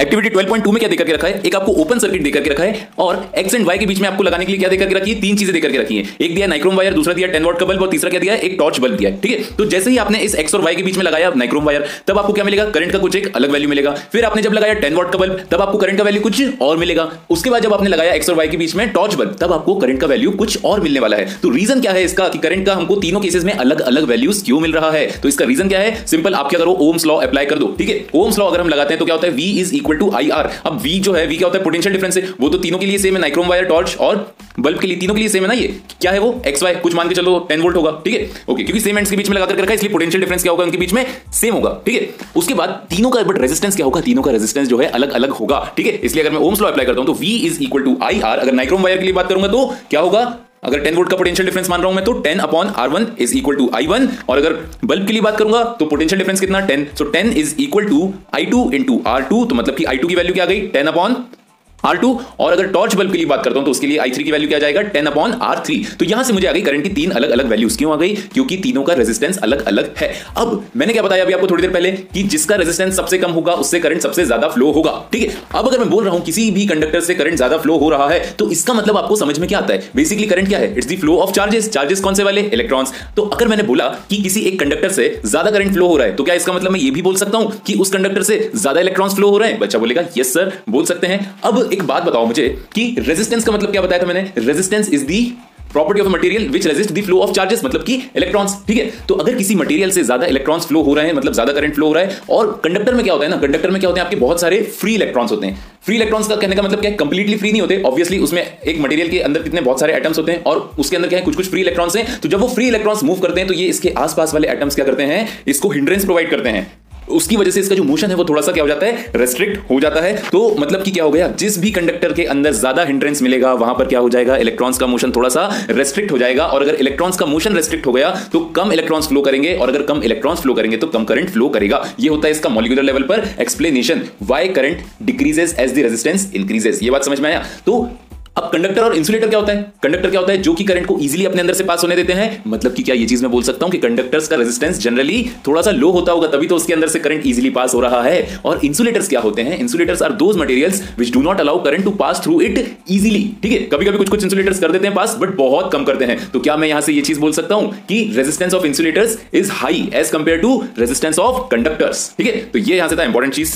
Activity 12.2 में क्या देकर के रखा है? एक आपको ओपन सर्किट देकर के रखा है और एक्स एंड वाई के बीच में आपको लगाने के लिए क्या देकर के रखी है? तीन चीज़ें देकर के रखी है। एक दिया नाइक्रोम वायर दूसरा दिया 10 वोल्ट का बल्ब और तीसरा क्या दिया एक टॉर्च बल्ब दिया ठीक है? तो जैसे ही आपने इस एक्स और वाई के बीच में लगाया नाइक्रोम वायर तब आपको क्या मिलेगा? करंट का कुछ एक अलग वैल्यू मिलेगा। फिर आपने जब लगाया 10 वोल्ट का बल्ब तब आपको करंट का वैल्यू कुछ और मिलेगा। उसके बाद जब आपने लगाया एक्स और वाई के बीच में टॉर्च बल्ब तब आपको करंट का वैल्यू कुछ और मिलने वाला है। तो रीजन क्या है इसका कि करंट का हमको तीनों केसेस में अलग अलग वैल्यूज़ क्यों मिल रहा है? तो इसका रीजन क्या है? सिंपल आप क्या करो? ओम्स लॉ अप्लाई कर दो। ठीक है? ओम्स लॉ अगर हम लगाते हैं तो क्या होता है? V is equal to I R अब v जो है, v क्या होता है? पोटेंशियल डिफरेंस है। वो तो तीनों के लिए सेम है नाइक्रोम वायर टॉर्च और बल्ब के लिए तीनों के लिए सेम है ना ये? क्या है वो? एक्स वाई कुछ मान के चलो 10 वोल्ट होगा, ठीक है? ओके क्योंकि सेम एंड्स के बीच में लगा कर रखा है इसलिए पोटेंशियल डिफरेंस क्या होगा उनके बीच में? सेम होगा, ठीक है? उसके बाद तीनों का बट रेजिस्टेंस क्या होगा? तीनों का रेजिस्टेंस जो है अलग अलग होगा, ठीक है? इसलिए अगर मैं ओम्स लॉ अप्लाई करता हूँ तो v is equal to I R अगर नाइक्रोम वायर के लिए बात करूँगा तो क्या होगा? अगर 10 वोल्ट का पोटेंशियल डिफरेंस मान रहा हूँ मैं तो 10 upon R one is equal to I one और अगर बल्ब के लिए बात करूँगा तो पोटेंशियल डिफरेंस कितना? 10 so 10 is equal to I two into R two तो मतलब कि आई टू की वैल्यू क्या गई? 10 अपॉन R2 और अगर टॉर्च बल्ब के लिए बात करता हूँ तो उसके लिए I3 की वैल्यू क्या जाएगा? 10 अपॉन R3 तो यहाँ से मुझे आ गई करंट की तीन अलग अलग वैल्यूज़ क्यों आ गई? क्योंकि तीनों का रेजिस्टेंस अलग अलग है। अब मैंने क्या बताया अभी आपको थोड़ी देर पहले? कि जिसका रेजिस्टेंस सबसे कम होगा, उससे करंट सबसे ज़्यादा फ्लो होगा। ठीक है? अब अगर मैं बोल रहा हूँ किसी भी कंडक्टर से करंट ज़्यादा फ्लो हो रहा है तो इसका मतलब आपको समझ में क्या आता है? बेसिकली करंट क्या है? It's the flow of charges charges कौन से वाले? इलेक्ट्रॉन्स तो अगर मैंने बोला कि किसी एक कंडक्टर से ज़्यादा करंट फ्लो हो रहा है तो क्या इसका मतलब मैं ये भी बोल सकता हूँ कि उस कंडक्टर से ज़्यादा इलेक्ट्रॉन्स फ्लो हो रहे हैं? बच्चा बोलेगा यस सर बोल सकते हैं। अब एक बात बताओ मुझे कि रेजिस्टेंस का मतलब क्या बताया था मैंने? Resistance is the property of material which resist the flow of charges मतलब कि इलेक्ट्रॉन्स ठीक है? तो अगर किसी मटेरियल से ज़्यादा इलेक्ट्रॉन्स फ्लो हो रहे हैं मतलब ज़्यादा करंट फ्लो हो रहा है, और कंडक्टर में क्या होता है ना कंडक्टर में क्या होते हैं, आपके बहुत सारे फ्री इलेक्ट्रॉन्स होते हैं। फ्री इलेक्ट्रॉन्स का कहने का मतलब क्या है? कंप्लीटली फ्री नहीं होते। ऑब्वियसली उसमें एक मटेरियल के अंदर कितने बहुत सारे एटम्स होते हैं, और उसके अंदर क्या है कुछ कुछ फ्री इलेक्ट्रॉन्स हैं। तो जब वो फ्री इलेक्ट्रॉन्स मूव करते हैं तो ये इसके आसपास वाले एटम्स क्या करते हैं, इसको हिंड्रेंस प्रोवाइड करते हैं। उसकी वजह से इसका जो मोशन है वो थोड़ा सा क्या हो जाता है रेस्ट्रिक्ट हो जाता है। तो मतलब कि क्या हो गया? जिस भी कंडक्टर के अंदर ज़्यादा हिंड्रेंस मिलेगा, वहाँ पर क्या हो जाएगा? इलेक्ट्रॉन्स का मोशन थोड़ा सा रेस्ट्रिक्ट हो जाएगा। और अगर इलेक्ट्रॉन्स का मोशन रेस्ट्रिक्ट हो गया तो कम इलेक्ट्रॉन्स फ्लो करेंगे। और अगर कम इलेक्ट्रॉन्स फ्लो करेंगे तो कम करंट फ्लो करेगा। ये होता है इसका मॉलिकुलर लेवल पर explanation why current decreases as the resistance increases ये बात समझ में आया? तो अब कंडक्टर और इंसुलेटर क्या होता है? कंडक्टर क्या होता है? जो कि करंट को इजीली अपने अंदर से पास होने देते हैं। मतलब कि क्या ये चीज़ मैं बोल सकता हूँ कि कंडक्टर्स का रेजिस्टेंस जनरली थोड़ा सा लो होता होगा, तभी तो उसके अंदर से करंट इजीली पास हो रहा है। और इंसुलेटर्स क्या होते हैं? Insulators are those materials which do not allow current to pass through it easily ठीक है? कभी कभी कुछ कुछ इंसुलेटर्स कर देते हैं पास बट बहुत कम करते हैं। तो क्या मैं यहाँ से ये चीज़ बोल सकता हूँ कि resistance of insulators is high as compare to resistance of conductors ठीक है? तो ये यहाँ से था इंपॉर्टेंट चीज़।